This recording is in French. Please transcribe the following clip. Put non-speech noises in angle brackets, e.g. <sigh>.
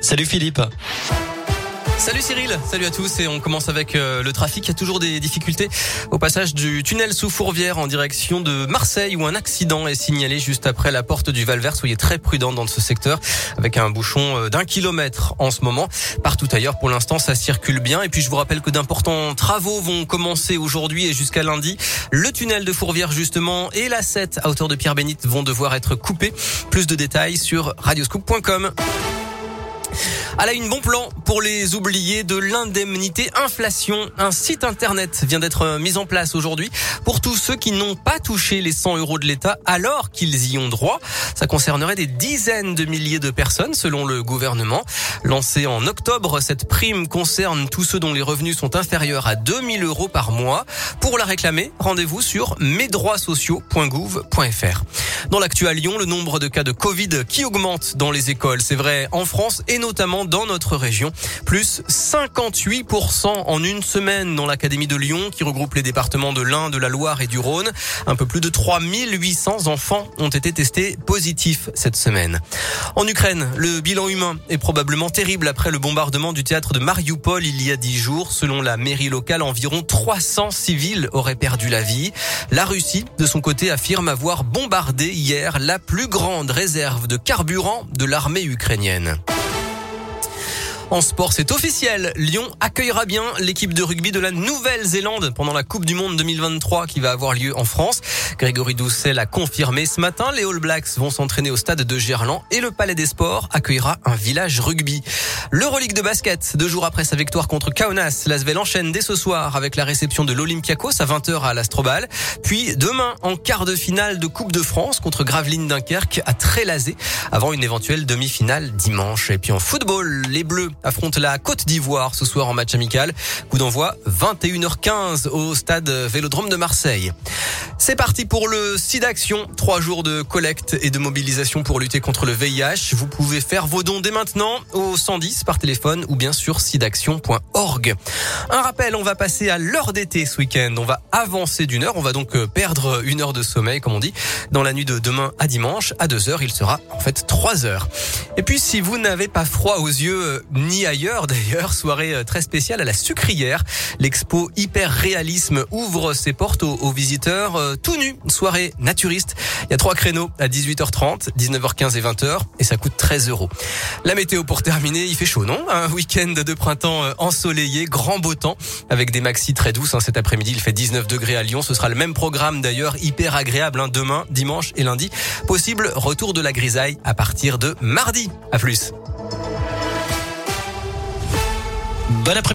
Salut Philippe. Salut Cyril, salut à tous et on commence avec euh, le trafic. Il y a toujours des difficultés au passage du tunnel sous Fourvière en direction de Marseille où un accident est signalé juste après la porte du Valvert. Soyez très prudents dans ce secteur avec un bouchon euh, d'un kilomètre en ce moment. Partout ailleurs pour l'instant ça circule bien et puis je vous rappelle que d'importants travaux vont commencer aujourd'hui et jusqu'à lundi. Le tunnel de Fourvière justement et la 7 à hauteur de Pierre-Bénite vont devoir être coupés. Plus de détails sur radioscoop.com. À la une, bon plan pour les oubliés de l'indemnité inflation. Un site internet vient d'être mis en place aujourd'hui pour tous ceux qui n'ont pas touché les 100 euros de l'État alors qu'ils y ont droit. Ça concernerait des dizaines de milliers de personnes selon le gouvernement. Lancé en octobre, cette prime concerne tous ceux dont les revenus sont inférieurs à 2000 euros par mois. Pour la réclamer, rendez-vous sur mesdroitssociaux.gouv.fr. Dans l'actu à Lyon, le nombre de cas de Covid qui augmente dans les écoles, c'est vrai en France et notamment dans notre région. Plus 58% en une semaine dans l'Académie de Lyon qui regroupe les départements de l'Ain, de la Loire et du Rhône. Un peu plus de 3800 enfants ont été testés positifs cette semaine. En Ukraine, le bilan humain est probablement terrible après le bombardement du théâtre de Mariupol il y a dix jours. Selon la mairie locale, environ 300 civils auraient perdu la vie. La Russie, de son côté, affirme avoir bombardé hier la plus grande réserve de carburant de l'armée ukrainienne. En sport, c'est officiel. Lyon accueillera bien l'équipe de rugby de la Nouvelle-Zélande pendant la Coupe du Monde 2023 qui va avoir lieu en France. Grégory Doucet l'a confirmé ce matin. Les All Blacks vont s'entraîner au stade de Gerland et le Palais des Sports accueillera un village rugby. L'Euroleague de basket, deux jours après sa victoire contre Kaunas, Lasvel enchaîne dès ce soir avec la réception de l'Olympiakos à 20h à l'Astrobal. Puis demain en quart de finale de Coupe de France contre Gravelines Dunkerque à Trélazé avant une éventuelle demi-finale dimanche. Et puis en football, les Bleus affronte la Côte d'Ivoire ce soir en match amical. Coup d'envoi 21h15 au stade Vélodrome de Marseille. C'est parti pour le SIDAction. Trois jours de collecte et de mobilisation pour lutter contre le VIH. Vous pouvez faire vos dons dès maintenant au 110 par téléphone ou bien sur sidaction.org. Un rappel, on va passer à l'heure d'été ce week-end. On va avancer d'une heure. On va donc perdre une heure de sommeil, comme on dit. Dans la nuit de demain à dimanche, à 2 heures, il sera en fait 3 heures. Et puis, si vous n'avez pas froid aux yeux, ni ailleurs <laughs> d'ailleurs, soirée très spéciale à la sucrière. L'expo Hyper Réalisme ouvre ses portes aux, visiteurs tout nus. Soirée naturiste. Il y a trois créneaux à 18h30, 19h15 et 20h et ça coûte 13 euros. La météo pour terminer, il fait chaud, non? Un week-end de printemps ensoleillé, grand beau temps avec des maxis très douces. Cet après-midi, il fait 19 degrés à Lyon. Ce sera le même programme d'ailleurs, hyper agréable. Hein, demain, dimanche et lundi. Possible retour de la grisaille à partir de mardi. À plus. Bon après